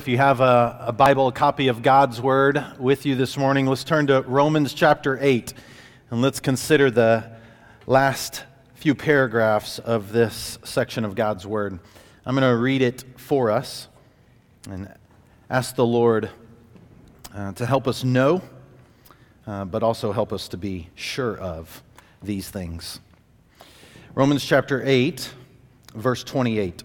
If you have a, a, Bible, a copy of God's Word with you this morning, let's turn to Romans chapter 8 and let's consider the last few paragraphs of this section of God's Word. I'm going to read it for us and ask the Lord uh, to help us know, uh, but also help us to be sure of these things. Romans chapter 8, verse 28.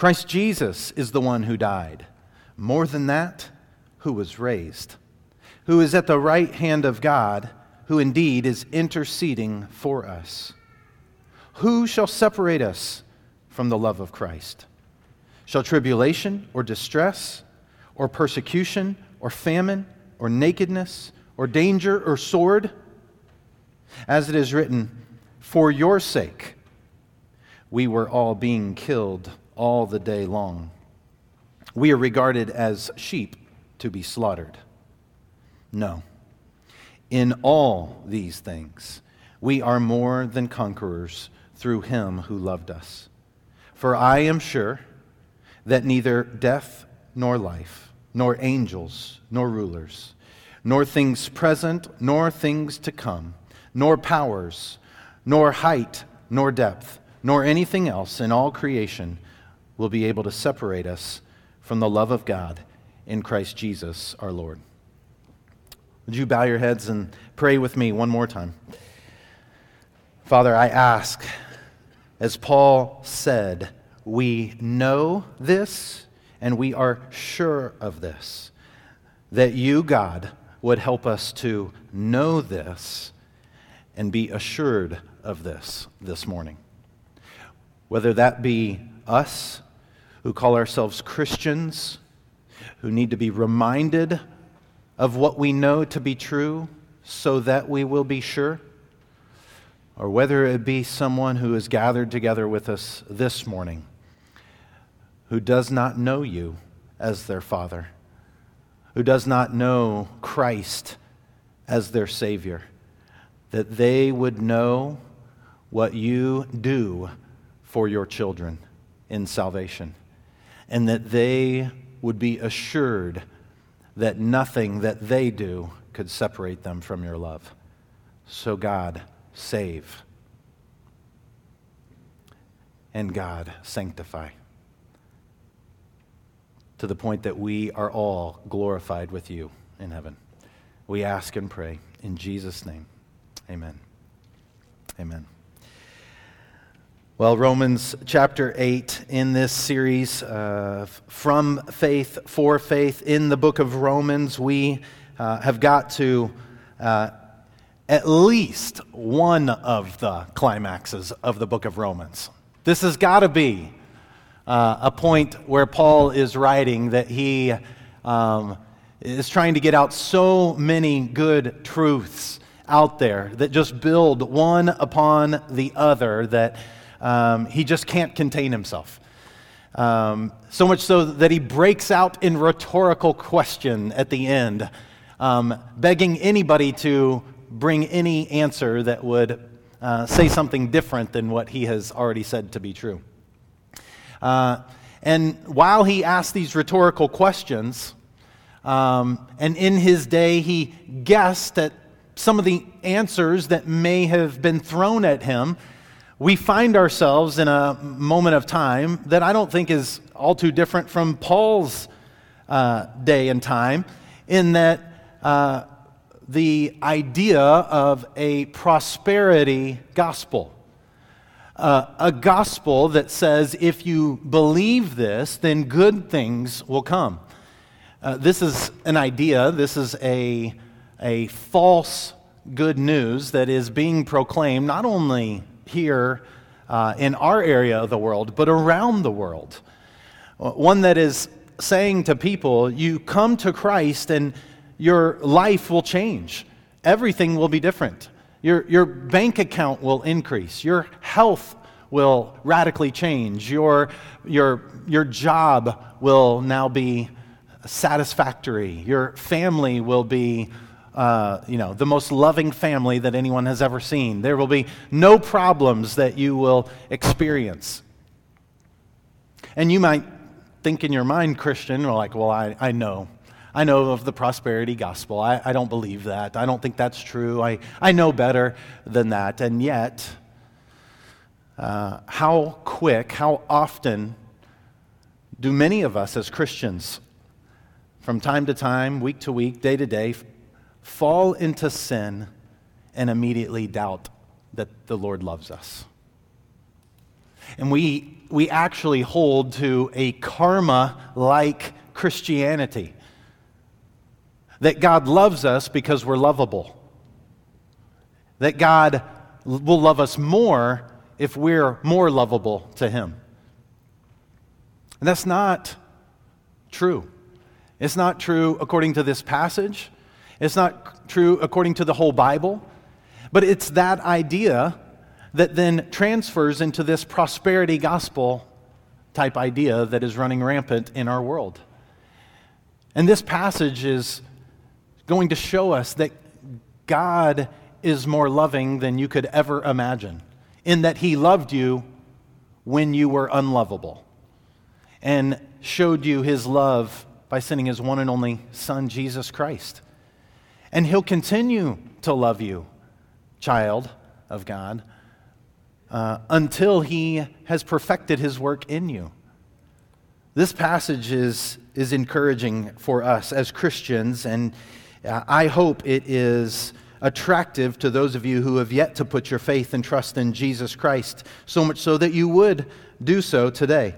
Christ Jesus is the one who died. More than that, who was raised, who is at the right hand of God, who indeed is interceding for us. Who shall separate us from the love of Christ? Shall tribulation or distress or persecution or famine or nakedness or danger or sword? As it is written, For your sake we were all being killed all the day long. We are regarded as sheep to be slaughtered. No. In all these things, we are more than conquerors through him who loved us. For I am sure that neither death nor life, nor angels, nor rulers, nor things present, nor things to come, nor powers, nor height, nor depth, nor anything else in all creation will be able to separate us from the love of God in Christ Jesus our Lord. Would you bow your heads and pray with me one more time? Father, I ask, as Paul said, we know this and we are sure of this, that you, God, would help us to know this and be assured of this this morning. Whether that be us who call ourselves Christians, who need to be reminded of what we know to be true so that we will be sure, or whether it be someone who is gathered together with us this morning who does not know you as their Father, who does not know Christ as their Savior, that they would know what you do for your children in salvation and that they would be assured that nothing that they do could separate them from your love. So, God, save. And God, sanctify. To the point that we are all glorified with you in heaven. We ask and pray in Jesus' name. Amen. Amen. Well, Romans chapter 8 in this series, uh, From Faith for Faith, in the book of Romans, we uh, have got to uh, at least one of the climaxes of the book of Romans. This has got to be uh, a point where Paul is writing that he um, is trying to get out so many good truths out there that just build one upon the other that um, he just can't contain himself. Um, so much so that he breaks out in rhetorical question at the end, um, begging anybody to bring any answer that would uh, say something different than what he has already said to be true. Uh, and while he asks these rhetorical questions, um, and in his day he guessed at some of the answers that may have been thrown at him, we find ourselves in a moment of time that I don't think is all too different from Paul's uh, day and time, in that uh, the idea of a prosperity gospel. Uh, a gospel that says if you believe this, then good things will come. Uh, this is an idea, this is a, a false good news that is being proclaimed not only here uh, in our area of the world, but around the world. One that is saying to people, you come to Christ and your life will change. Everything will be different. Your, your bank account will increase. Your health will radically change. Your, your, your job will now be satisfactory. Your family will be uh, you know, the most loving family that anyone has ever seen. There will be no problems that you will experience. And you might think in your mind, Christian, or like, well, I, I know. I know of the prosperity gospel. I, I don't believe that. I don't think that's true. I, I know better than that. And yet, uh, how quick, how often do many of us as Christians, from time to time, week to week, day to day, fall into sin and immediately doubt that the Lord loves us? And we, we actually hold to a karma like Christianity that God loves us because we're lovable, that God will love us more if we're more lovable to Him. And that's not true. It's not true according to this passage. It's not true according to the whole Bible. But it's that idea that then transfers into this prosperity gospel type idea that is running rampant in our world. And this passage is going to show us that God is more loving than you could ever imagine, in that He loved you when you were unlovable and showed you His love by sending His one and only Son, Jesus Christ. And He'll continue to love you, child of God uh, until he has perfected his work in you. This passage is, is encouraging for us as Christians, and uh, I hope it is attractive to those of you who have yet to put your faith and trust in Jesus Christ, so much so that you would do so today.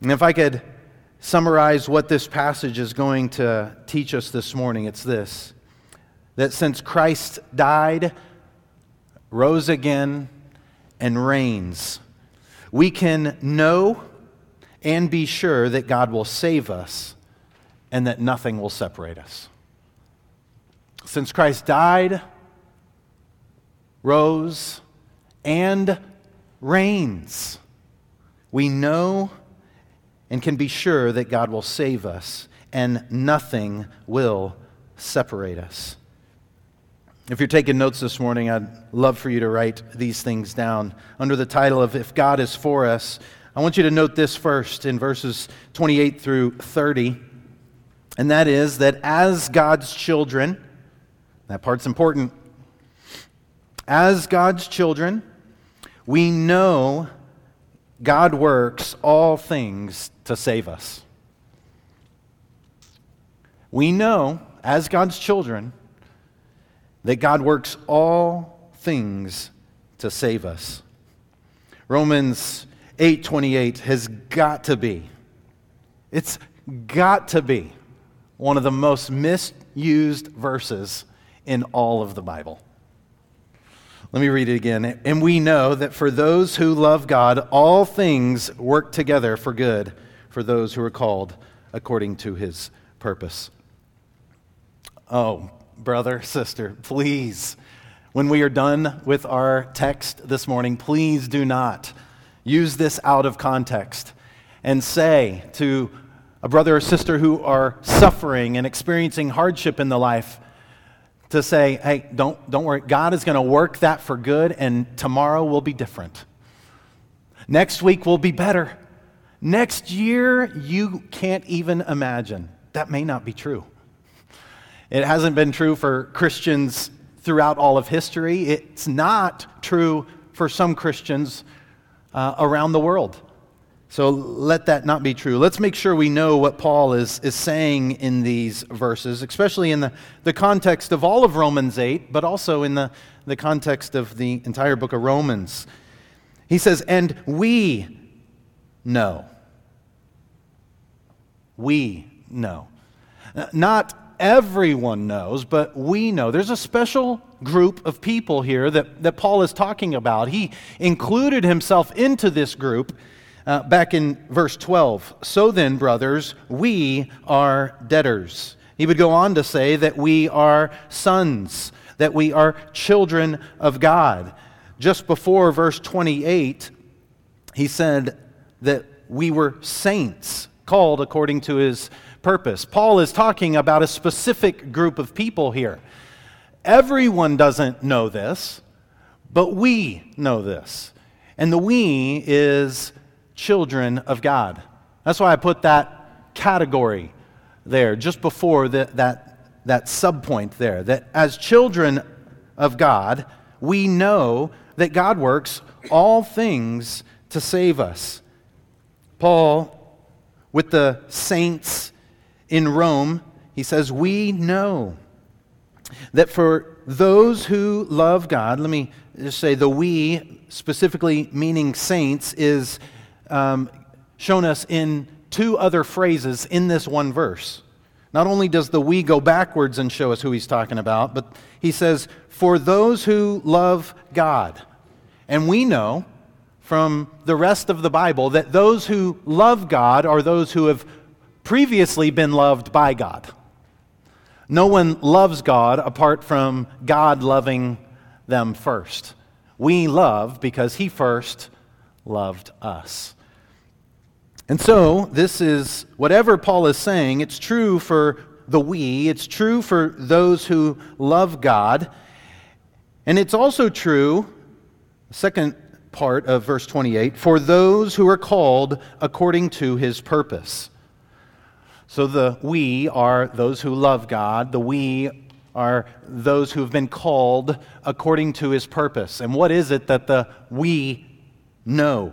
And if I could summarize what this passage is going to teach us this morning, it's this that since Christ died, rose again, and reigns, we can know and be sure that God will save us and that nothing will separate us. Since Christ died, rose, and reigns, we know and can be sure that God will save us and nothing will separate us. If you're taking notes this morning, I'd love for you to write these things down. Under the title of If God is for Us, I want you to note this first in verses 28 through 30. And that is that as God's children, that part's important. As God's children, we know God works all things to save us. We know, as God's children, that God works all things to save us. Romans 8:28 has got to be it's got to be one of the most misused verses in all of the Bible. Let me read it again. And we know that for those who love God, all things work together for good for those who are called according to his purpose. Oh, brother, sister, please, when we are done with our text this morning, please do not use this out of context and say to a brother or sister who are suffering and experiencing hardship in the life, to say, hey, don't, don't worry, God is going to work that for good, and tomorrow will be different. Next week will be better. Next year, you can't even imagine. That may not be true. It hasn't been true for Christians throughout all of history. It's not true for some Christians uh, around the world. So let that not be true. Let's make sure we know what Paul is, is saying in these verses, especially in the, the context of all of Romans 8, but also in the, the context of the entire book of Romans. He says, And we know. We know. Not everyone knows, but we know. There's a special group of people here that, that Paul is talking about. He included himself into this group uh, back in verse 12. So then, brothers, we are debtors. He would go on to say that we are sons, that we are children of God. Just before verse 28, he said that we were saints, called according to his purpose. Paul is talking about a specific group of people here. Everyone doesn't know this, but we know this. And the we is children of God. That's why I put that category there just before the, that, that subpoint there. That as children of God, we know that God works all things to save us. Paul, with the saints in Rome, he says, We know that for those who love God, let me just say the we, specifically meaning saints, is um, shown us in two other phrases in this one verse. Not only does the we go backwards and show us who he's talking about, but he says, For those who love God. And we know from the rest of the Bible that those who love God are those who have previously been loved by God. No one loves God apart from God loving them first. We love because He first loved us. And so, this is whatever Paul is saying, it's true for the we, it's true for those who love God, and it's also true, second part of verse 28, for those who are called according to his purpose. So the we are those who love God. The we are those who have been called according to his purpose. And what is it that the we know?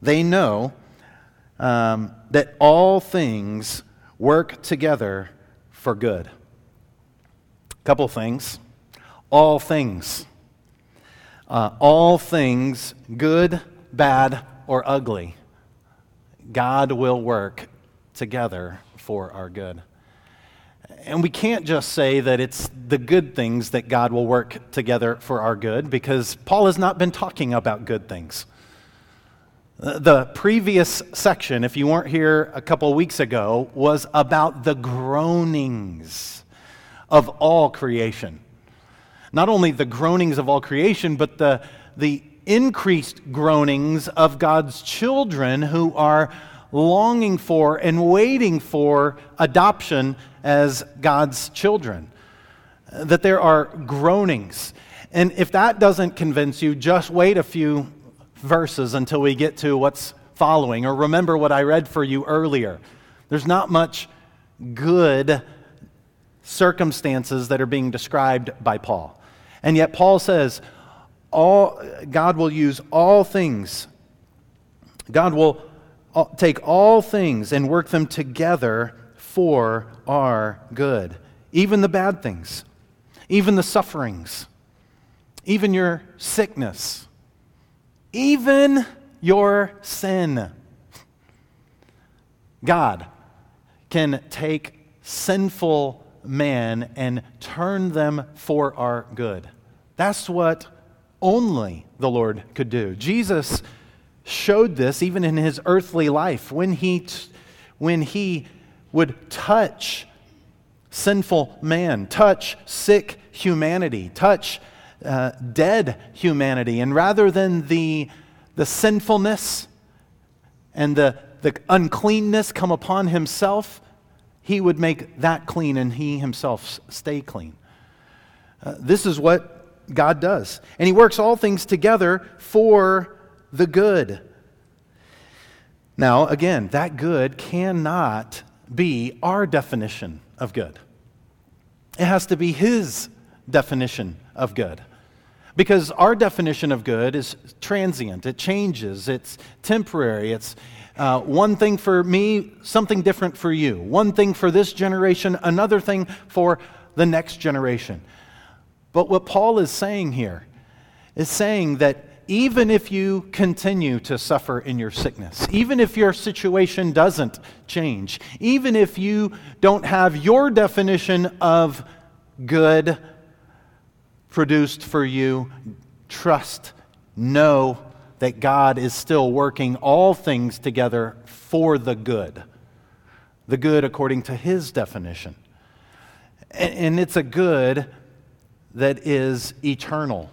They know um, that all things work together for good. Couple things. All things. Uh, all things, good, bad, or ugly, God will work together for our good. And we can't just say that it's the good things that God will work together for our good because Paul has not been talking about good things. The previous section, if you weren't here a couple weeks ago, was about the groanings of all creation. Not only the groanings of all creation, but the, the increased groanings of God's children who are longing for and waiting for adoption as God's children. That there are groanings. And if that doesn't convince you, just wait a few verses until we get to what's following, or remember what I read for you earlier. There's not much good circumstances that are being described by Paul. And yet, Paul says, all, God will use all things. God will take all things and work them together for our good. Even the bad things, even the sufferings, even your sickness, even your sin. God can take sinful man and turn them for our good. That's what only the Lord could do. Jesus showed this even in his earthly life when he, t- when he would touch sinful man, touch sick humanity, touch uh, dead humanity. And rather than the, the sinfulness and the, the uncleanness come upon himself, he would make that clean and he himself stay clean. Uh, this is what God does. And he works all things together for the good. Now, again, that good cannot be our definition of good. It has to be His definition of good. Because our definition of good is transient, it changes, it's temporary, it's Uh, one thing for me, something different for you. One thing for this generation, another thing for the next generation. But what Paul is saying here is saying that even if you continue to suffer in your sickness, even if your situation doesn't change, even if you don't have your definition of good produced for you, trust, know that God is still working all things together for the good. The good according to his definition. And it's a good that is eternal.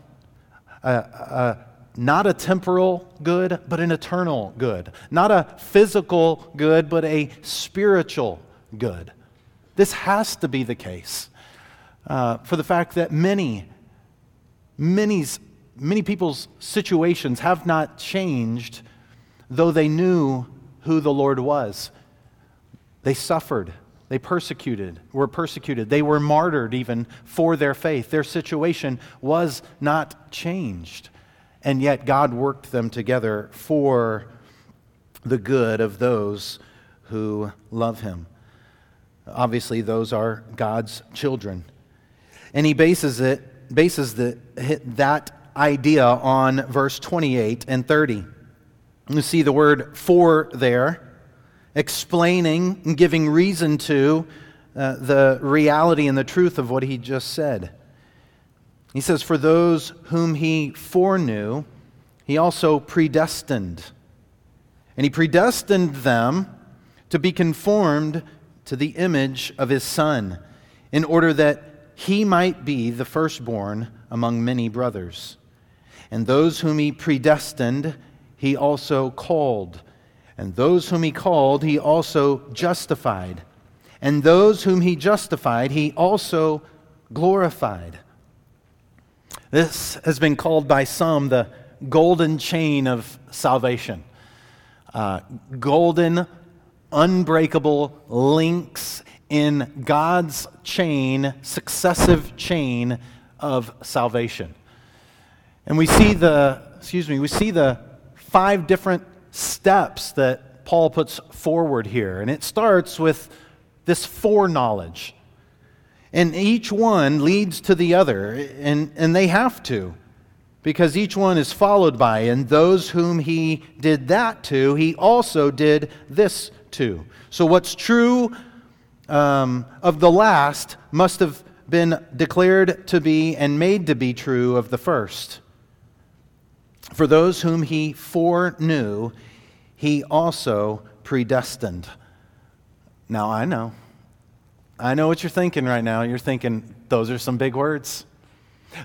Uh, uh, not a temporal good, but an eternal good. Not a physical good, but a spiritual good. This has to be the case uh, for the fact that many, many's, many people's situations have not changed, though they knew who the Lord was. They suffered. They persecuted, were persecuted. They were martyred even for their faith. Their situation was not changed and yet God worked them together for the good of those who love Him. Obviously, those are God's children. And he bases it, bases the, that idea on verse 28 and 30. You see the word for there, explaining and giving reason to uh, the reality and the truth of what he just said. He says, For those whom he foreknew, he also predestined. And he predestined them to be conformed to the image of his Son, in order that he might be the firstborn among many brothers. And those whom he predestined, he also called. And those whom he called, he also justified. And those whom he justified, he also glorified. This has been called by some the golden chain of salvation. Uh, golden, unbreakable links in God's chain, successive chain of salvation. And we see the, excuse me, we see the five different steps that Paul puts forward here. And it starts with this foreknowledge. And each one leads to the other, and, and they have to, because each one is followed by. And those whom he did that to, he also did this to. So, what's true um, of the last must have been declared to be and made to be true of the first. For those whom he foreknew, he also predestined. Now, I know I know what you're thinking right now. You're thinking, those are some big words.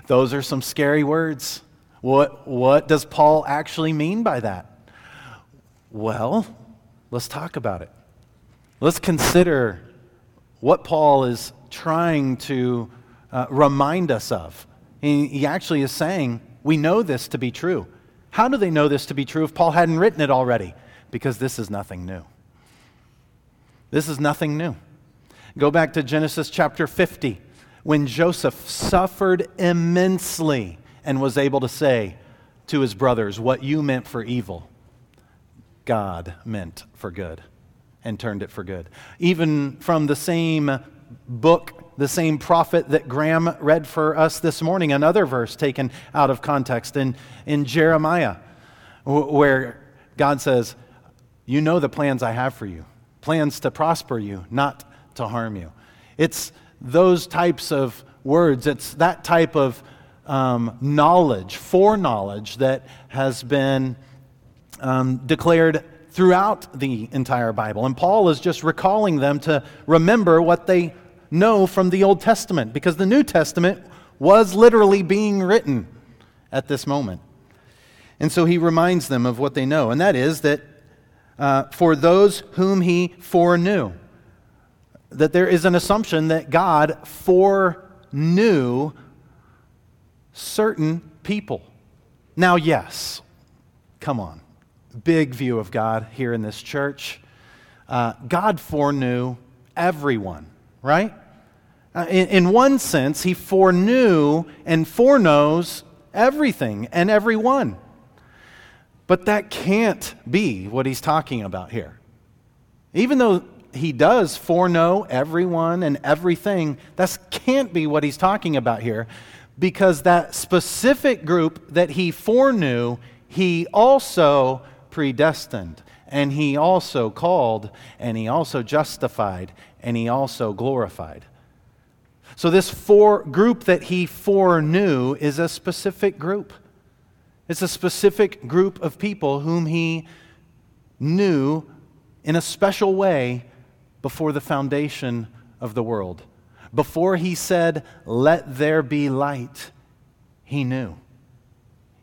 Those are some scary words. What, what does Paul actually mean by that? Well, let's talk about it. Let's consider what Paul is trying to uh, remind us of. He, he actually is saying, we know this to be true. How do they know this to be true if Paul hadn't written it already? Because this is nothing new. This is nothing new. Go back to Genesis chapter 50 when Joseph suffered immensely and was able to say to his brothers, What you meant for evil, God meant for good and turned it for good. Even from the same book, the same prophet that Graham read for us this morning, another verse taken out of context in, in Jeremiah, where God says, You know the plans I have for you plans to prosper you, not to harm you. It's those types of words, it's that type of um, knowledge, foreknowledge, that has been um, declared throughout the entire Bible. And Paul is just recalling them to remember what they know from the Old Testament, because the New Testament was literally being written at this moment. And so he reminds them of what they know, and that is that uh, for those whom he foreknew, that there is an assumption that God foreknew certain people. Now, yes, come on, big view of God here in this church. Uh, God foreknew everyone, right? Uh, in, in one sense, He foreknew and foreknows everything and everyone. But that can't be what he's talking about here. Even though he does foreknow everyone and everything, that can't be what he's talking about here because that specific group that he foreknew, he also predestined, and he also called, and he also justified, and he also glorified. So, this group that he foreknew is a specific group. It's a specific group of people whom he knew in a special way before the foundation of the world. Before he said, Let there be light, he knew.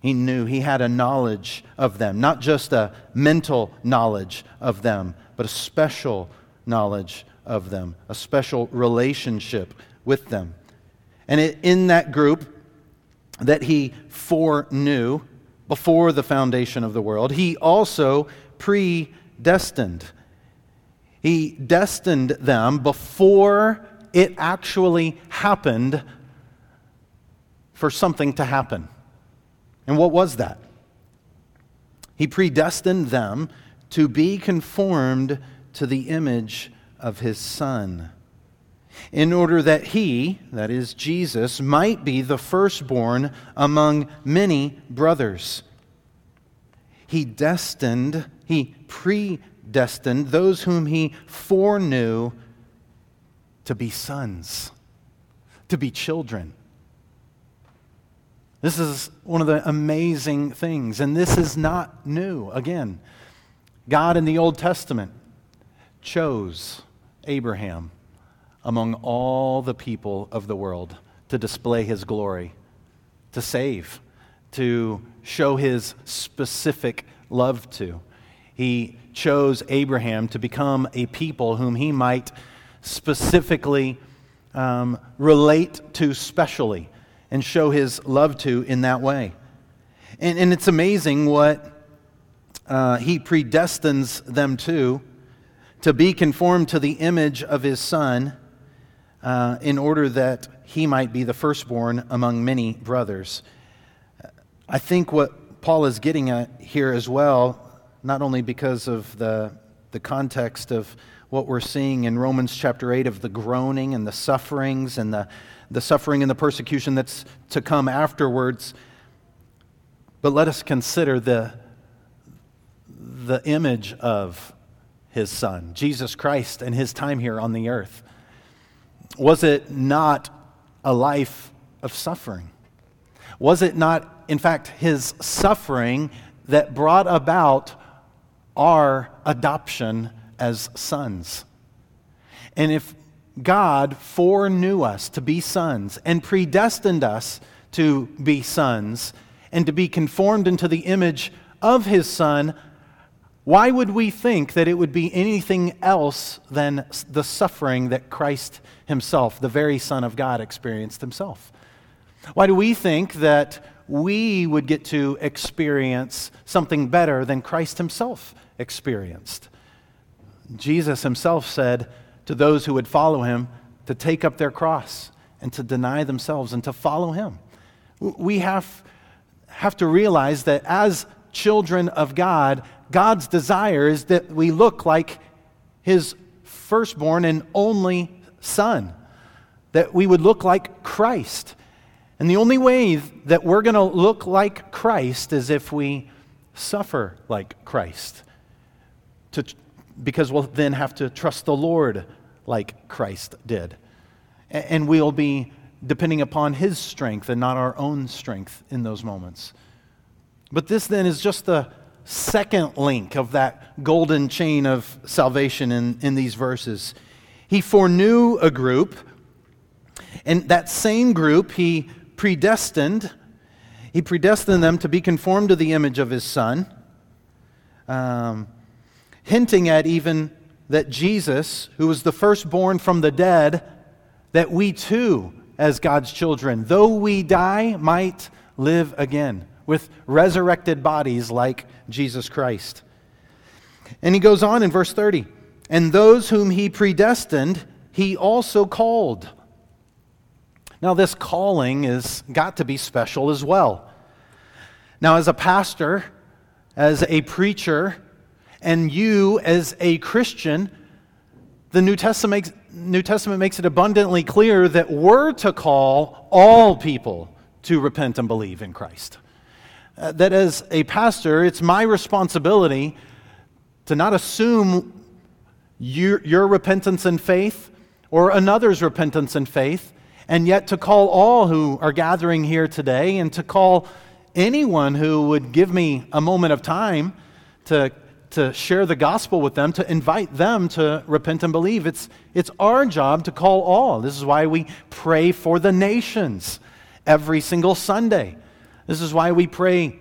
He knew. He had a knowledge of them, not just a mental knowledge of them, but a special knowledge of them, a special relationship with them. And it, in that group that he foreknew before the foundation of the world, he also predestined. He destined them before it actually happened for something to happen. And what was that? He predestined them to be conformed to the image of his Son, in order that he, that is Jesus, might be the firstborn among many brothers. He destined, he predestined those whom he foreknew to be sons, to be children. This is one of the amazing things, and this is not new. Again, God in the Old Testament chose Abraham among all the people of the world to display his glory, to save, to show his specific love to. He chose Abraham to become a people whom he might specifically um, relate to specially and show his love to in that way. And, and it's amazing what uh, he predestines them to to be conformed to the image of his son uh, in order that he might be the firstborn among many brothers. I think what Paul is getting at here as well, not only because of the, the context of what we're seeing in Romans chapter 8 of the groaning and the sufferings and the, the suffering and the persecution that's to come afterwards. But let us consider the, the image of his son, Jesus Christ, and his time here on the earth. Was it not a life of suffering? Was it not, in fact, his suffering that brought about our adoption as sons. And if God foreknew us to be sons and predestined us to be sons and to be conformed into the image of his son, why would we think that it would be anything else than the suffering that Christ himself, the very Son of God, experienced himself? Why do we think that we would get to experience something better than Christ himself experienced? Jesus himself said to those who would follow him to take up their cross and to deny themselves and to follow him. We have, have to realize that as children of God, God's desire is that we look like his firstborn and only son, that we would look like Christ. And the only way that we're going to look like Christ is if we suffer like Christ. To because we'll then have to trust the Lord like Christ did. And we'll be depending upon His strength and not our own strength in those moments. But this then is just the second link of that golden chain of salvation in, in these verses. He foreknew a group, and that same group he predestined. He predestined them to be conformed to the image of his Son. Um, hinting at even that Jesus, who was the firstborn from the dead, that we too, as God's children, though we die, might live again with resurrected bodies like Jesus Christ. And he goes on in verse 30 and those whom he predestined, he also called. Now, this calling is got to be special as well. Now, as a pastor, as a preacher and you as a Christian, the New Testament makes, New Testament makes it abundantly clear that we're to call all people to repent and believe in Christ. Uh, that as a pastor, it's my responsibility to not assume your, your repentance and faith or another's repentance and faith, and yet to call all who are gathering here today and to call anyone who would give me a moment of time to, to share the gospel with them, to invite them to repent and believe. It's, it's our job to call all. This is why we pray for the nations every single Sunday. This is why we pray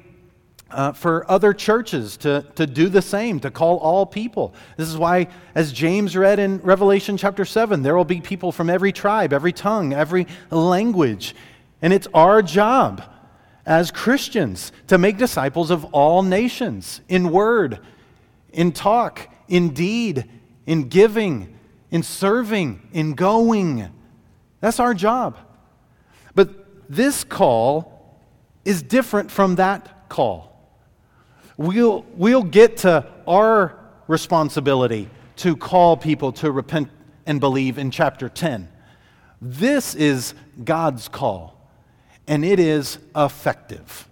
uh, for other churches to, to do the same, to call all people. This is why, as James read in Revelation chapter 7, there will be people from every tribe, every tongue, every language. And it's our job as Christians to make disciples of all nations in word, in talk, in deed, in giving, in serving, in going. That's our job. But this call is different from that call. We'll, we'll get to our responsibility to call people to repent and believe in chapter 10. This is God's call, and it is effective.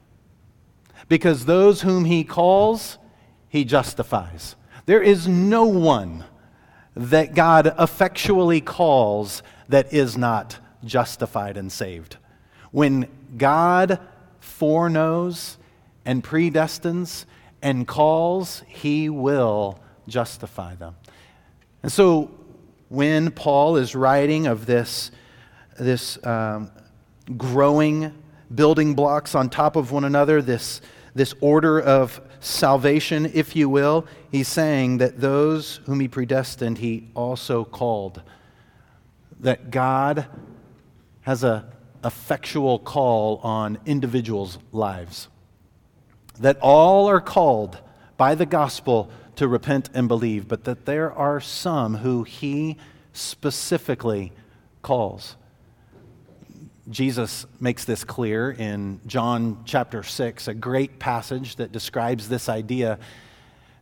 Because those whom He calls, He justifies. There is no one that God effectually calls that is not justified and saved. When God foreknows and predestines and calls, he will justify them. And so when Paul is writing of this, this um, growing building blocks on top of one another, this, this order of salvation, if you will, he's saying that those whom he predestined, he also called. That God has a effectual call on individuals' lives that all are called by the gospel to repent and believe, but that there are some who he specifically calls. Jesus makes this clear in John chapter 6, a great passage that describes this idea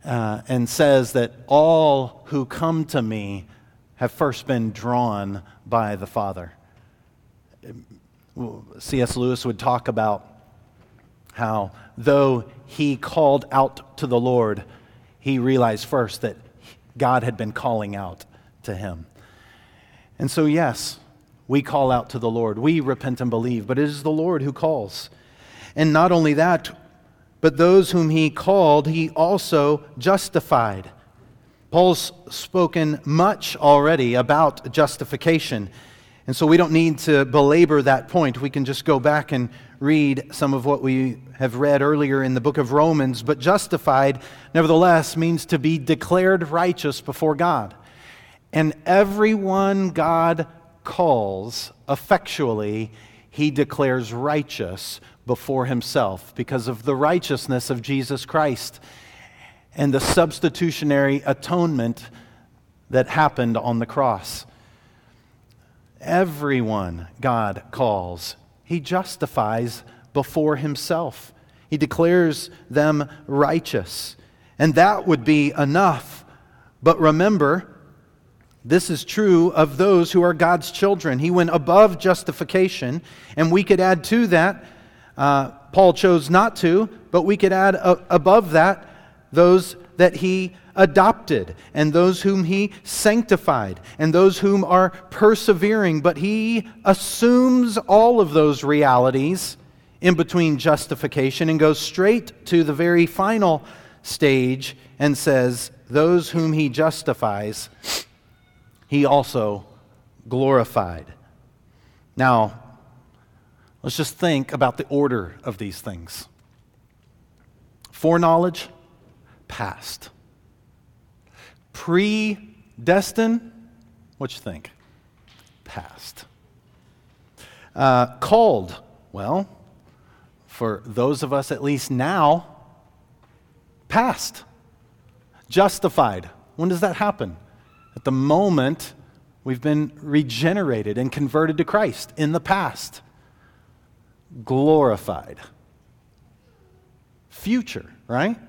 uh, and says that all who come to me have first been drawn by the Father. C.S. Lewis would talk about how, though he called out to the Lord, he realized first that God had been calling out to him. And so, yes, we call out to the Lord. We repent and believe, but it is the Lord who calls. And not only that, but those whom he called, he also justified. Paul's spoken much already about justification. And so we don't need to belabor that point. We can just go back and read some of what we have read earlier in the book of Romans. But justified, nevertheless, means to be declared righteous before God. And everyone God calls effectually, he declares righteous before himself because of the righteousness of Jesus Christ and the substitutionary atonement that happened on the cross. Everyone God calls he justifies before himself. He declares them righteous. And that would be enough. But remember, this is true of those who are God's children. He went above justification, and we could add to that, uh, Paul chose not to, but we could add uh, above that those that he adopted, and those whom he sanctified, and those whom are persevering. But he assumes all of those realities in between justification and goes straight to the very final stage and says, Those whom he justifies, he also glorified. Now, let's just think about the order of these things foreknowledge, past predestined, what you think? Past. Uh, called, well, for those of us at least now, past. Justified. When does that happen? At the moment we've been regenerated and converted to Christ in the past. Glorified. Future, right?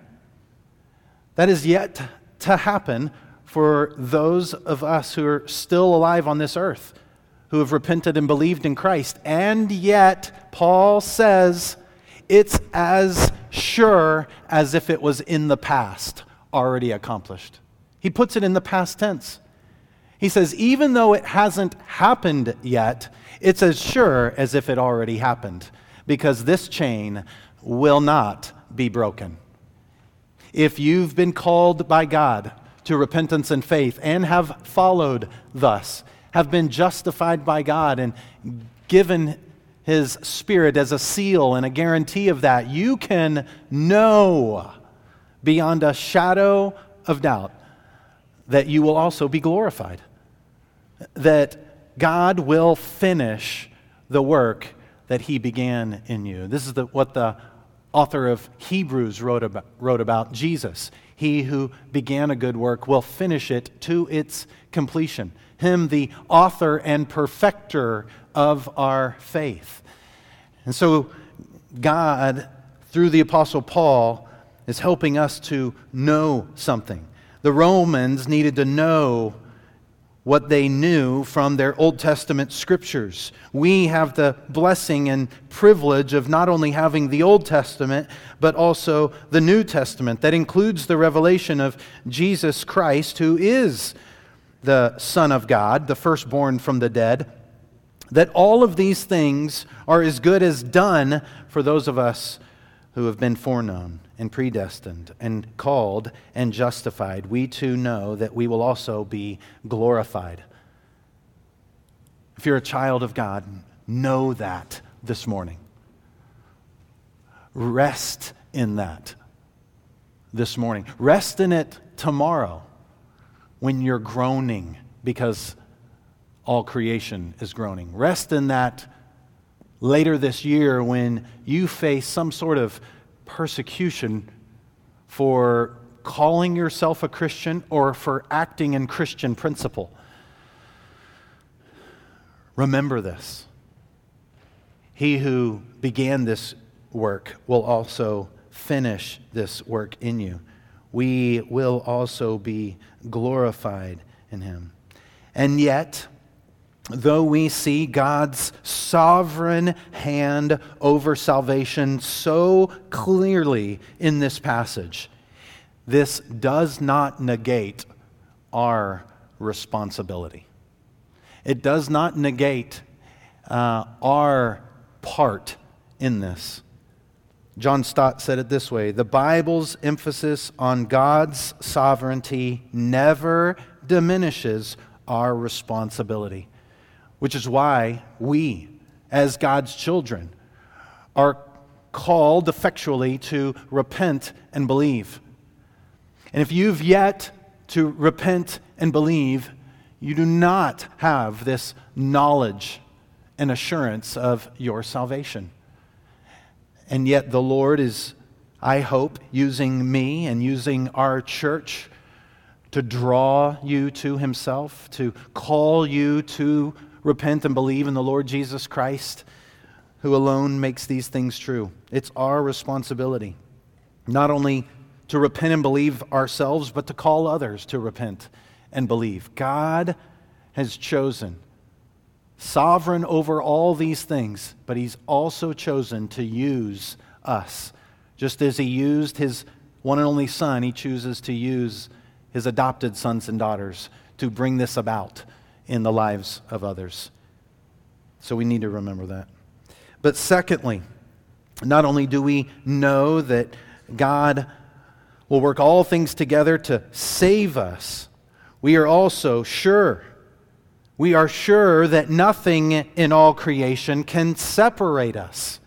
That is yet to happen for those of us who are still alive on this earth, who have repented and believed in Christ. And yet, Paul says it's as sure as if it was in the past, already accomplished. He puts it in the past tense. He says, even though it hasn't happened yet, it's as sure as if it already happened, because this chain will not be broken. If you've been called by God to repentance and faith and have followed thus, have been justified by God and given His Spirit as a seal and a guarantee of that, you can know beyond a shadow of doubt that you will also be glorified. That God will finish the work that He began in you. This is the, what the author of Hebrews wrote about, wrote about Jesus. He who began a good work will finish it to its completion. Him, the author and perfecter of our faith. And so, God, through the Apostle Paul, is helping us to know something. The Romans needed to know what they knew from their Old Testament scriptures. We have the blessing and privilege of not only having the Old Testament, but also the New Testament. That includes the revelation of Jesus Christ, who is the Son of God, the firstborn from the dead. That all of these things are as good as done for those of us who have been foreknown and predestined and called and justified, we too know that we will also be glorified. If you're a child of God, know that this morning. Rest in that this morning. Rest in it tomorrow when you're groaning because all creation is groaning. Rest in that later this year when you face some sort of persecution for calling yourself a Christian or for acting in Christian principle. Remember this. He who began this work will also finish this work in you. We will also be glorified in him. And yet, though we see God's sovereign hand over salvation so clearly in this passage, this does not negate our responsibility. It does not negate uh, our part in this. John Stott said it this way The Bible's emphasis on God's sovereignty never diminishes our responsibility which is why we, as God's children, are called effectually to repent and believe. And if you've yet to repent and believe, you do not have this knowledge and assurance of your salvation. And yet, the Lord is, I hope, using me and using our church to draw you to Himself, to call you to repent and believe in the Lord Jesus Christ, who alone makes these things true. It's our responsibility not only to repent and believe ourselves, but to call others to repent and believe. God has chosen, sovereign over all these things, but He's also chosen to use us. Just as He used His one and only Son, He chooses to use His adopted sons and daughters to bring this about in the lives of others. So we need to remember that. But secondly, not only do we know that God will work all things together to save us, we are also sure. We are sure that nothing in all creation can separate us.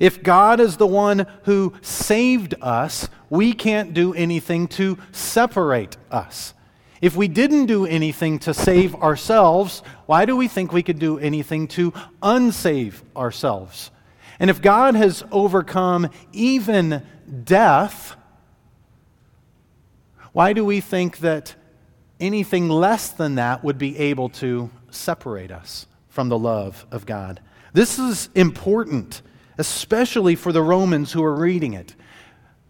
If God is the one who saved us, we can't do anything to separate us. If we didn't do anything to save ourselves, why do we think we could do anything to unsave ourselves? And if God has overcome even death, why do we think that anything less than that would be able to separate us from the love of God? This is important, especially for the Romans who are reading it,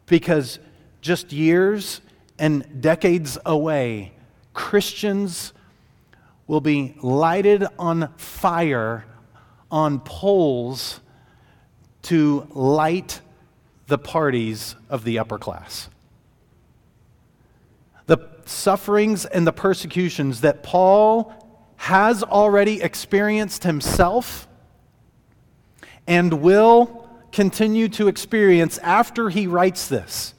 because just years and decades away, Christians will be lighted on fire on poles to light the parties of the upper class. The sufferings and the persecutions that Paul has already experienced himself and will continue to experience after he writes this.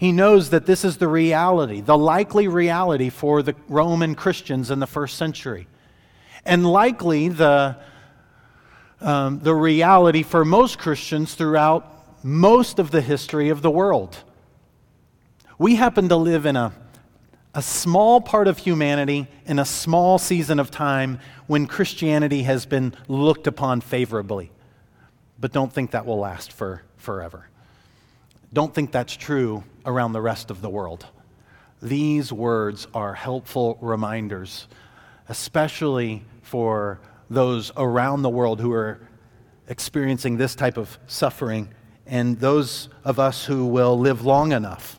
He knows that this is the reality, the likely reality for the Roman Christians in the first century. And likely the, um, the reality for most Christians throughout most of the history of the world. We happen to live in a, a small part of humanity in a small season of time when Christianity has been looked upon favorably. But don't think that will last for forever. Don't think that's true around the rest of the world. These words are helpful reminders, especially for those around the world who are experiencing this type of suffering and those of us who will live long enough.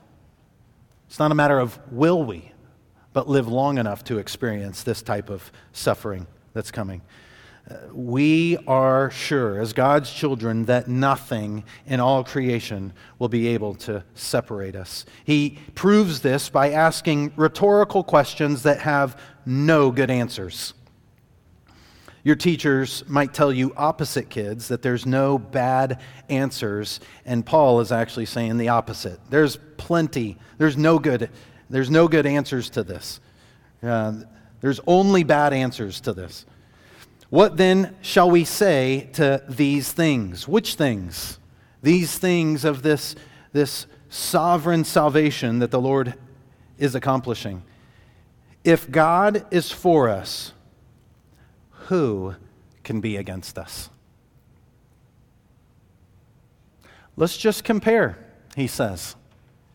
It's not a matter of will we, but live long enough to experience this type of suffering that's coming. We are sure, as God's children, that nothing in all creation will be able to separate us. He proves this by asking rhetorical questions that have no good answers. Your teachers might tell you opposite kids that there's no bad answers, and Paul is actually saying the opposite. There's plenty. There's no good. There's no good answers to this. Uh, there's only bad answers to this. What then shall we say to these things? Which things? These things of this, this sovereign salvation that the Lord is accomplishing. If God is for us, who can be against us? Let's just compare, he says.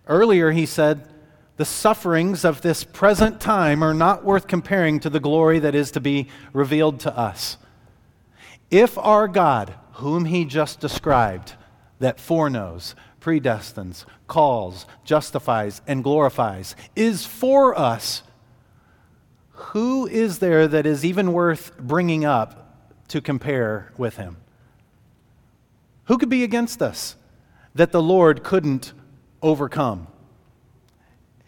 Earlier, he said, the sufferings of this present time are not worth comparing to the glory that is to be revealed to us. If our God, whom he just described, that foreknows, predestines, calls, justifies, and glorifies, is for us, who is there that is even worth bringing up to compare with him? Who could be against us that the Lord couldn't overcome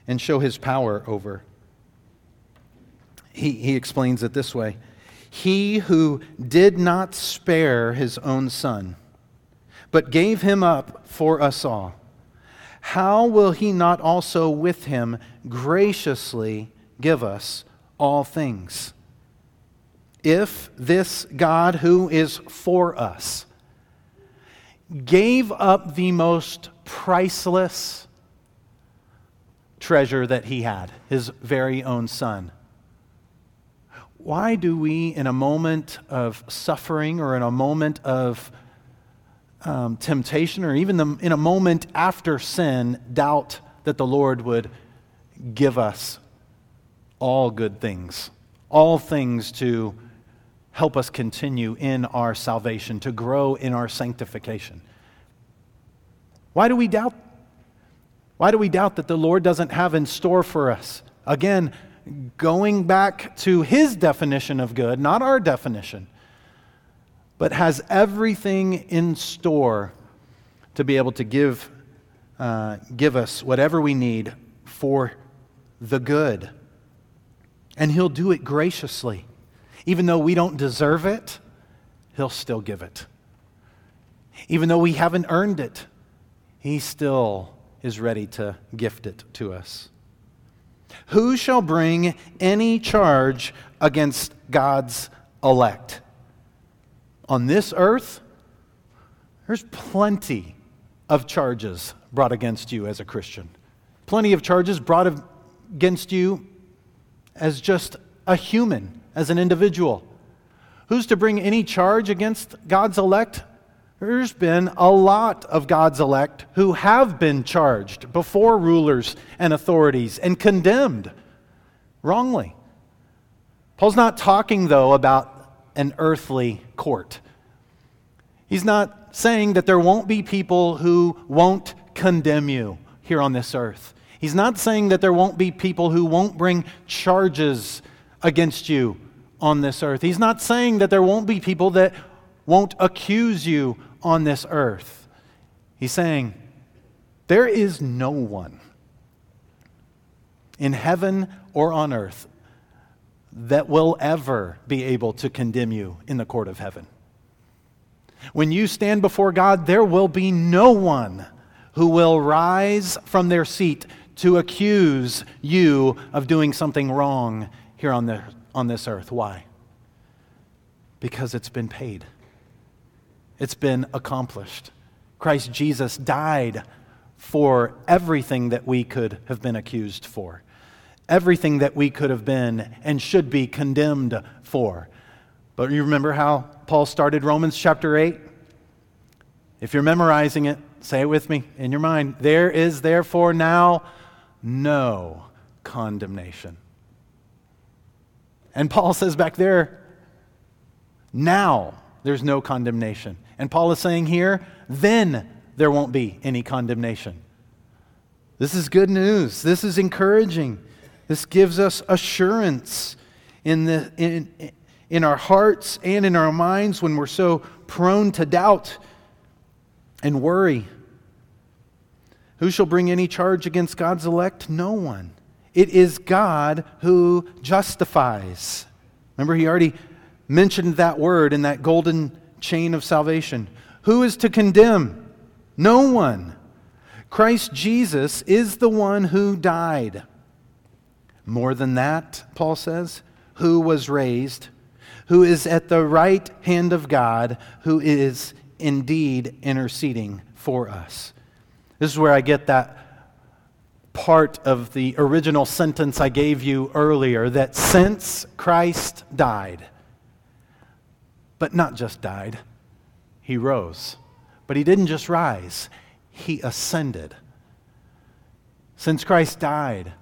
and show his power over? He, he explains it this way He who did not spare his own son, but gave him up for us all, how will he not also with him graciously give us? all things. If this God who is for us gave up the most priceless treasure that he had, his very own son, why do we, in a moment of suffering or in a moment of um, temptation or even the, in a moment after sin, doubt that the Lord would give us all good things, all things to help us continue in our salvation, to grow in our sanctification. Why do we doubt? Why do we doubt that the Lord doesn't have in store for us? Again, going back to his definition of good, not our definition, but has everything in store to be able to give, uh, give us whatever we need for the good and He'll do it graciously. Even though we don't deserve it, He'll still give it. Even though we haven't earned it, He still is ready to gift it to us. Who shall bring any charge against God's elect? On this earth, there's plenty of charges brought against you as a Christian. Plenty of charges brought against you as just a human, as an individual. Who's to bring any charge against God's elect? There's been a lot of God's elect who have been charged before rulers and authorities and condemned wrongly. Paul's not talking, though, about an earthly court. He's not saying that there won't be people who won't condemn you. here on this earth. He's not saying that there won't be people who won't bring charges against you on this earth. He's not saying that there won't be people that won't accuse you on this earth. He's saying there is no one in heaven or on earth that will ever be able to condemn you in the court of heaven. When you stand before God, there will be no one who will rise from their seat to accuse you of doing something wrong here on, the, on this earth. Why? Because it's been paid, it's been accomplished. Christ Jesus died for everything that we could have been accused for, everything that we could have been and should be condemned for. But you remember how Paul started Romans chapter 8? If you're memorizing it, say it with me in your mind. There is therefore now no condemnation. And Paul says back there, now there's no condemnation. And Paul is saying here, then there won't be any condemnation. This is good news. This is encouraging. This gives us assurance in, the, in, in our hearts and in our minds when we're so prone to doubt and worry. Who shall bring any charge against God's elect? No one. It is God who justifies. Remember, he already mentioned that word in that golden chain of salvation. Who is to condemn? No one. Christ Jesus is the one who died. More than that, Paul says, who was raised, who is at the right hand of God, who is indeed interceding for us. This is where I get that part of the original sentence I gave you earlier that since Christ died, but not just died, he rose. But he didn't just rise, he ascended. Since Christ died,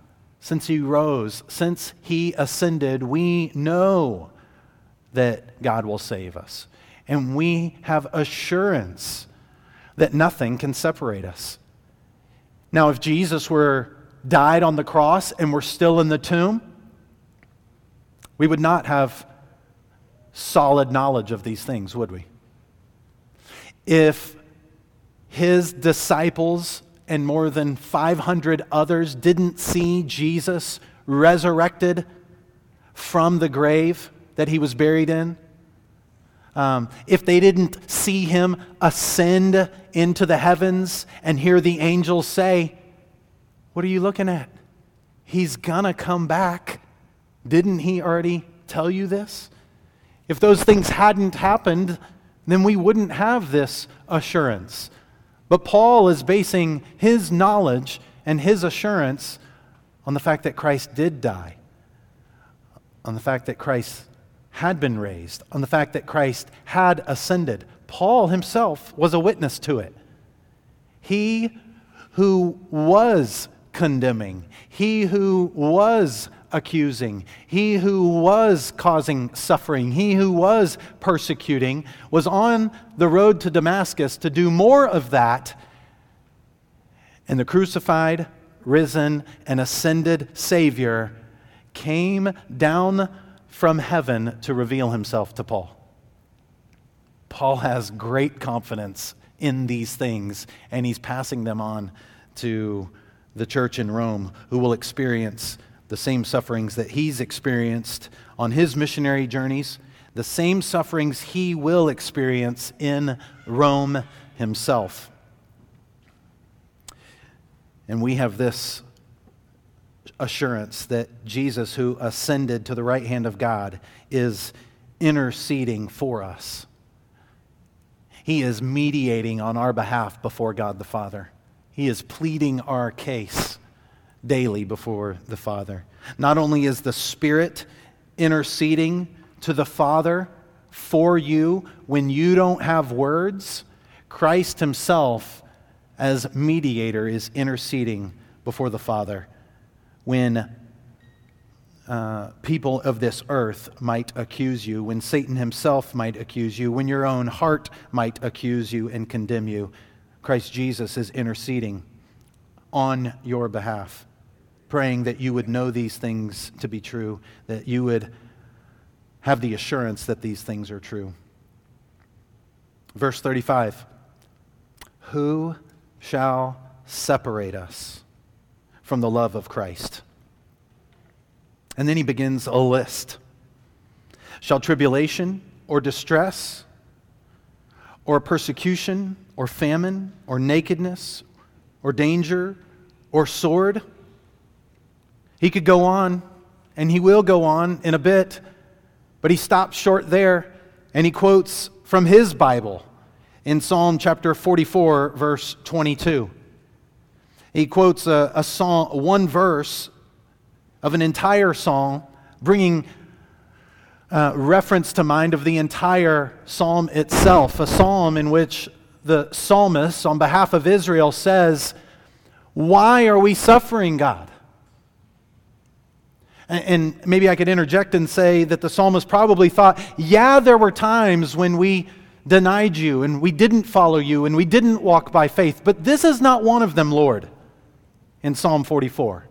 since he rose, since he ascended, we know that God will save us. And we have assurance that nothing can separate us. Now, if Jesus were died on the cross and were still in the tomb, we would not have solid knowledge of these things, would we? If his disciples and more than 500 others didn't see Jesus resurrected from the grave that he was buried in, um, if they didn't see him ascend into the heavens and hear the angels say, What are you looking at? He's gonna come back. Didn't he already tell you this? If those things hadn't happened, then we wouldn't have this assurance. But Paul is basing his knowledge and his assurance on the fact that Christ did die, on the fact that Christ had been raised, on the fact that Christ had ascended. Paul himself was a witness to it. He who was condemning, he who was accusing, he who was causing suffering, he who was persecuting, was on the road to Damascus to do more of that. And the crucified, risen, and ascended Savior came down from heaven to reveal himself to Paul. Paul has great confidence in these things, and he's passing them on to the church in Rome, who will experience the same sufferings that he's experienced on his missionary journeys, the same sufferings he will experience in Rome himself. And we have this assurance that Jesus, who ascended to the right hand of God, is interceding for us. He is mediating on our behalf before God the Father. He is pleading our case daily before the Father. Not only is the Spirit interceding to the Father for you when you don't have words, Christ Himself, as mediator, is interceding before the Father when uh, people of this earth might accuse you, when Satan himself might accuse you, when your own heart might accuse you and condemn you. Christ Jesus is interceding on your behalf, praying that you would know these things to be true, that you would have the assurance that these things are true. Verse 35 Who shall separate us from the love of Christ? And then he begins a list. Shall tribulation or distress or persecution or famine or nakedness or danger or sword? He could go on, and he will go on in a bit, but he stops short there and he quotes from his Bible in Psalm chapter 44, verse 22. He quotes a, a song, one verse of an entire song, bringing uh, reference to mind of the entire psalm itself, a psalm in which the psalmist, on behalf of Israel, says, Why are we suffering, God? And maybe I could interject and say that the psalmist probably thought, Yeah, there were times when we denied you and we didn't follow you and we didn't walk by faith, but this is not one of them, Lord, in Psalm 44.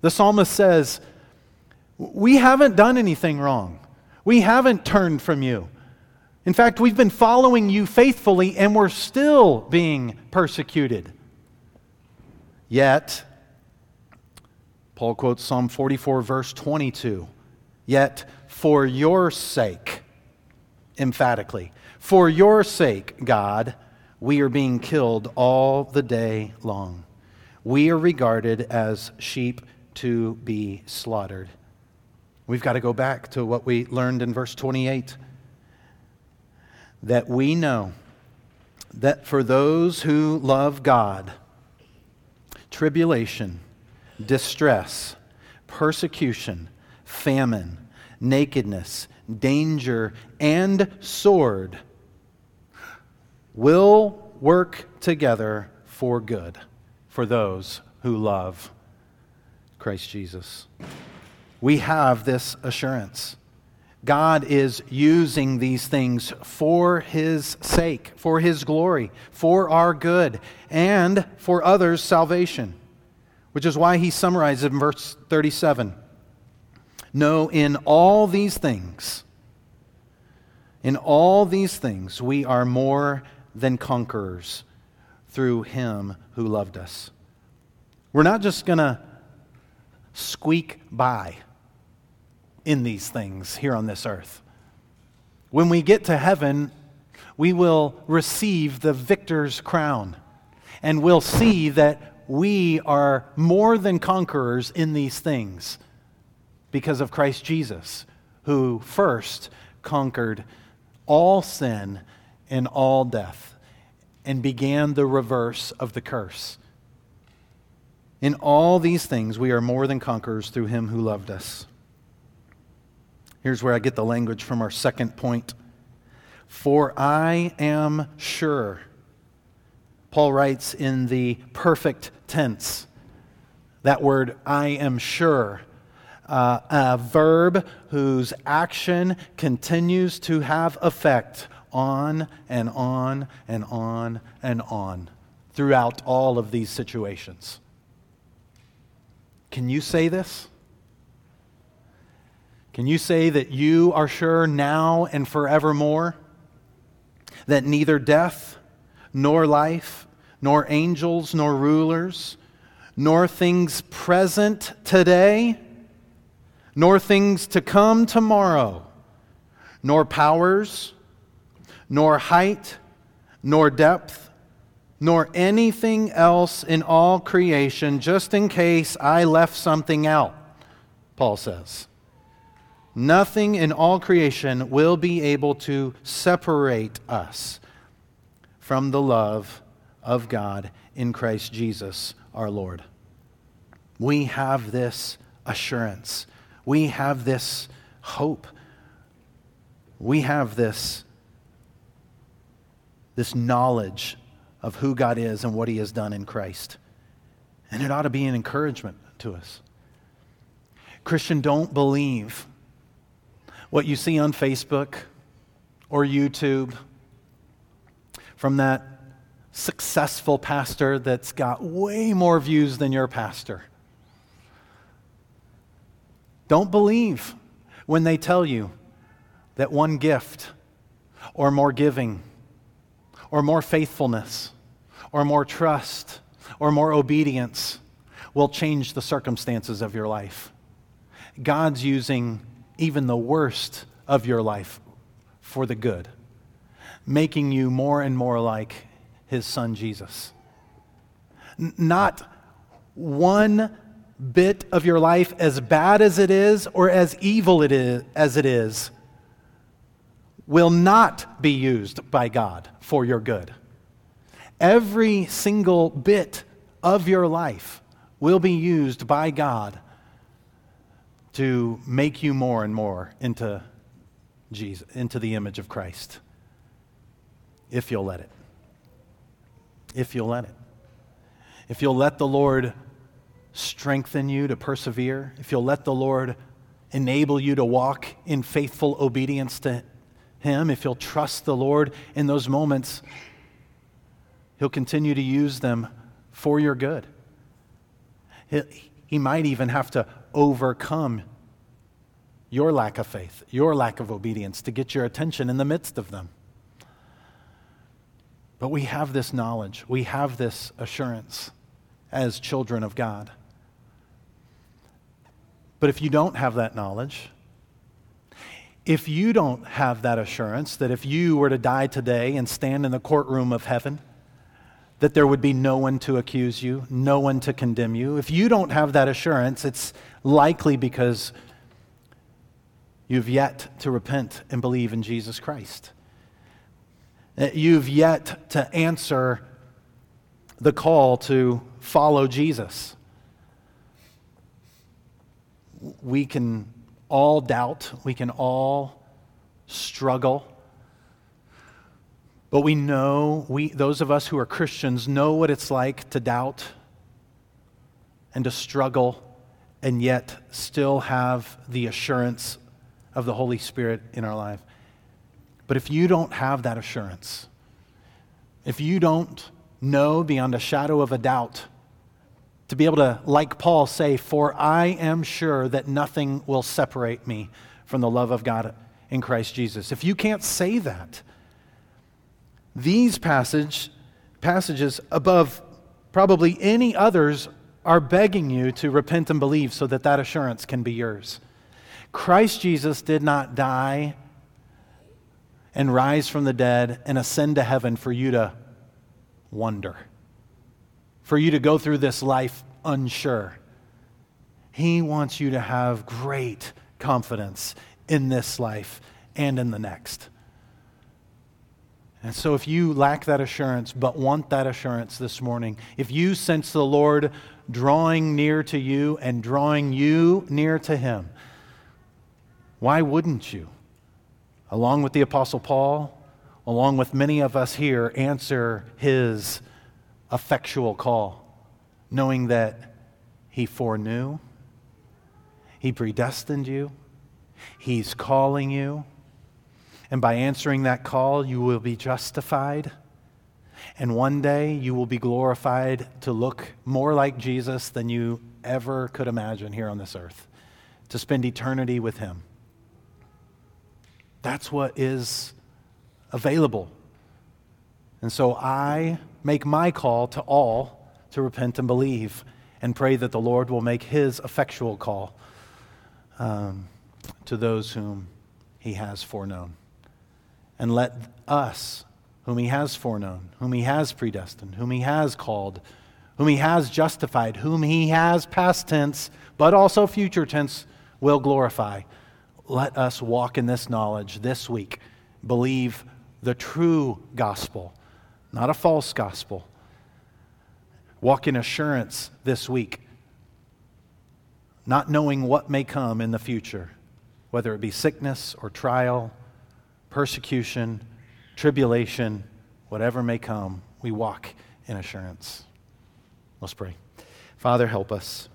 The psalmist says, We haven't done anything wrong. We haven't turned from you. In fact, we've been following you faithfully and we're still being persecuted. Yet, Paul quotes Psalm 44, verse 22. Yet, for your sake, emphatically, for your sake, God, we are being killed all the day long. We are regarded as sheep to be slaughtered. We've got to go back to what we learned in verse 28 that we know that for those who love God, tribulation, distress, persecution, famine, nakedness, danger, and sword will work together for good for those who love Christ Jesus. We have this assurance. God is using these things for His sake, for His glory, for our good, and for others' salvation, which is why He summarizes in verse 37 No, in all these things, in all these things, we are more than conquerors through Him who loved us. We're not just going to squeak by in these things here on this earth. When we get to heaven, we will receive the victor's crown and we'll see that we are more than conquerors in these things because of Christ Jesus, who first conquered all sin and all death and began the reverse of the curse. In all these things, we are more than conquerors through him who loved us. Here's where I get the language from our second point. For I am sure. Paul writes in the perfect tense. That word, I am sure, uh, a verb whose action continues to have effect on and on and on and on throughout all of these situations. Can you say this? Can you say that you are sure now and forevermore that neither death, nor life, nor angels, nor rulers, nor things present today, nor things to come tomorrow, nor powers, nor height, nor depth, nor anything else in all creation, just in case I left something out, Paul says. Nothing in all creation will be able to separate us from the love of God in Christ Jesus our Lord. We have this assurance. We have this hope. We have this, this knowledge of who God is and what He has done in Christ. And it ought to be an encouragement to us. Christian, don't believe what you see on Facebook or YouTube from that successful pastor that's got way more views than your pastor. Don't believe when they tell you that one gift or more giving or more faithfulness or more trust or more obedience will change the circumstances of your life. God's using even the worst of your life for the good, making you more and more like his son Jesus. N- not one bit of your life, as bad as it is or as evil it is, as it is, will not be used by God for your good. Every single bit of your life will be used by God to make you more and more into Jesus, into the image of Christ. If you'll let it. If you'll let it. If you'll let the Lord strengthen you to persevere, if you'll let the Lord enable you to walk in faithful obedience to Him, if you'll trust the Lord in those moments, He'll continue to use them for your good. He might even have to overcome your lack of faith, your lack of obedience to get your attention in the midst of them. But we have this knowledge, we have this assurance as children of God. But if you don't have that knowledge, if you don't have that assurance that if you were to die today and stand in the courtroom of heaven, that there would be no one to accuse you, no one to condemn you. If you don't have that assurance, it's likely because you've yet to repent and believe in Jesus Christ. You've yet to answer the call to follow Jesus. We can all doubt, we can all struggle but we know, we, those of us who are Christians, know what it's like to doubt and to struggle and yet still have the assurance of the Holy Spirit in our life. But if you don't have that assurance, if you don't know beyond a shadow of a doubt, to be able to, like Paul, say, For I am sure that nothing will separate me from the love of God in Christ Jesus. If you can't say that, these passage, passages, above probably any others, are begging you to repent and believe so that that assurance can be yours. Christ Jesus did not die and rise from the dead and ascend to heaven for you to wonder, for you to go through this life unsure. He wants you to have great confidence in this life and in the next. And so, if you lack that assurance but want that assurance this morning, if you sense the Lord drawing near to you and drawing you near to Him, why wouldn't you, along with the Apostle Paul, along with many of us here, answer His effectual call, knowing that He foreknew, He predestined you, He's calling you? And by answering that call, you will be justified. And one day you will be glorified to look more like Jesus than you ever could imagine here on this earth, to spend eternity with Him. That's what is available. And so I make my call to all to repent and believe and pray that the Lord will make His effectual call um, to those whom He has foreknown and let us, whom he has foreknown, whom he has predestined, whom he has called, whom he has justified, whom he has past tense, but also future tense, will glorify. Let us walk in this knowledge this week. Believe the true gospel, not a false gospel. Walk in assurance this week, not knowing what may come in the future, whether it be sickness or trial persecution, tribulation, whatever may come, we walk in assurance. Let's pray. Father, help us.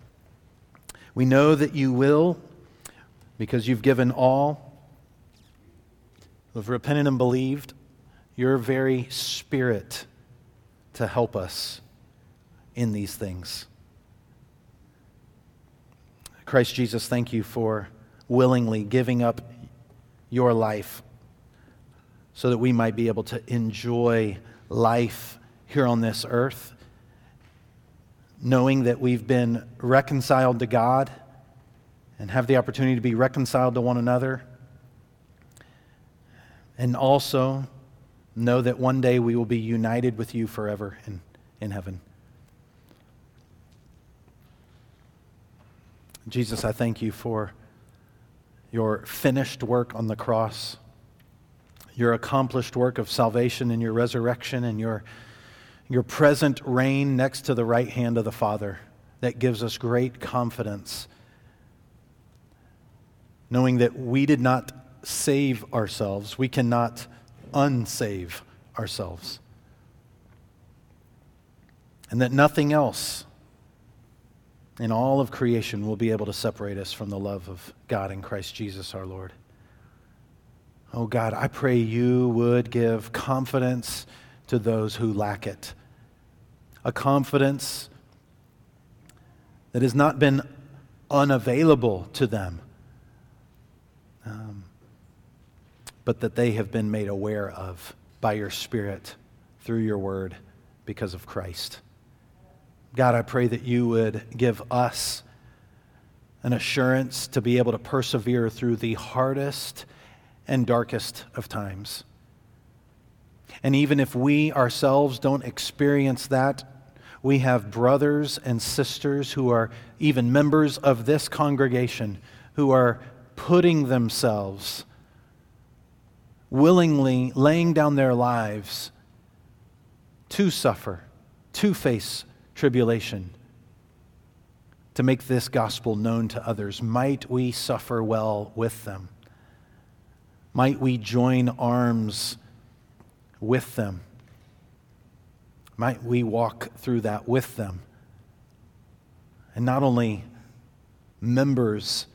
We know that you will because you've given all who have repented and believed your very spirit to help us in these things. Christ Jesus, thank you for willingly giving up your life so that we might be able to enjoy life here on this earth, knowing that we've been reconciled to God and have the opportunity to be reconciled to one another, and also know that one day we will be united with you forever in, in heaven. Jesus, I thank you for your finished work on the cross, your accomplished work of salvation and your resurrection, and your, your present reign next to the right hand of the Father that gives us great confidence, knowing that we did not save ourselves, we cannot unsave ourselves, and that nothing else in all of creation will be able to separate us from the love of God in Christ Jesus our Lord. Oh God, I pray you would give confidence to those who lack it. A confidence that has not been unavailable to them, um, but that they have been made aware of by your Spirit through your word because of Christ. God, I pray that you would give us an assurance to be able to persevere through the hardest and darkest of times. And even if we ourselves don't experience that, we have brothers and sisters who are even members of this congregation who are putting themselves willingly laying down their lives to suffer, to face tribulation to make this gospel known to others. Might we suffer well with them? Might we join arms with them? Might we walk through that with them? And not only members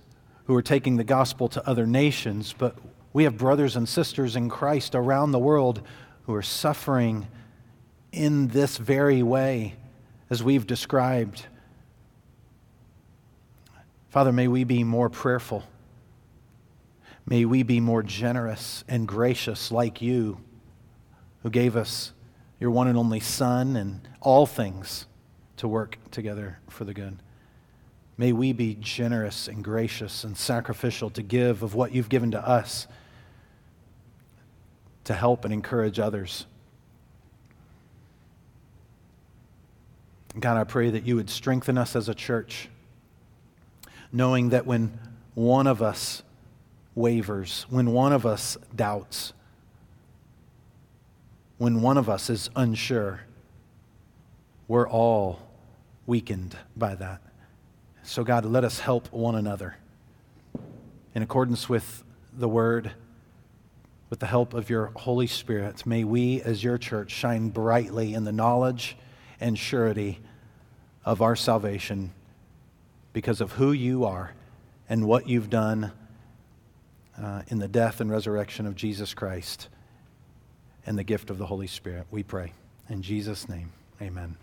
who are taking the gospel to other nations, but we have brothers and sisters in Christ around the world who are suffering in this very way as we've described. Father, may we be more prayerful. May we be more generous and gracious like you, who gave us your one and only Son and all things to work together for the good. May we be generous and gracious and sacrificial to give of what you've given to us to help and encourage others. God, I pray that you would strengthen us as a church, knowing that when one of us wavers, when one of us doubts, when one of us is unsure, we're all weakened by that. So, God, let us help one another in accordance with the word, with the help of your Holy Spirit. May we, as your church, shine brightly in the knowledge and surety of our salvation because of who you are and what you've done uh, in the death and resurrection of Jesus Christ and the gift of the Holy Spirit. We pray. In Jesus' name, amen.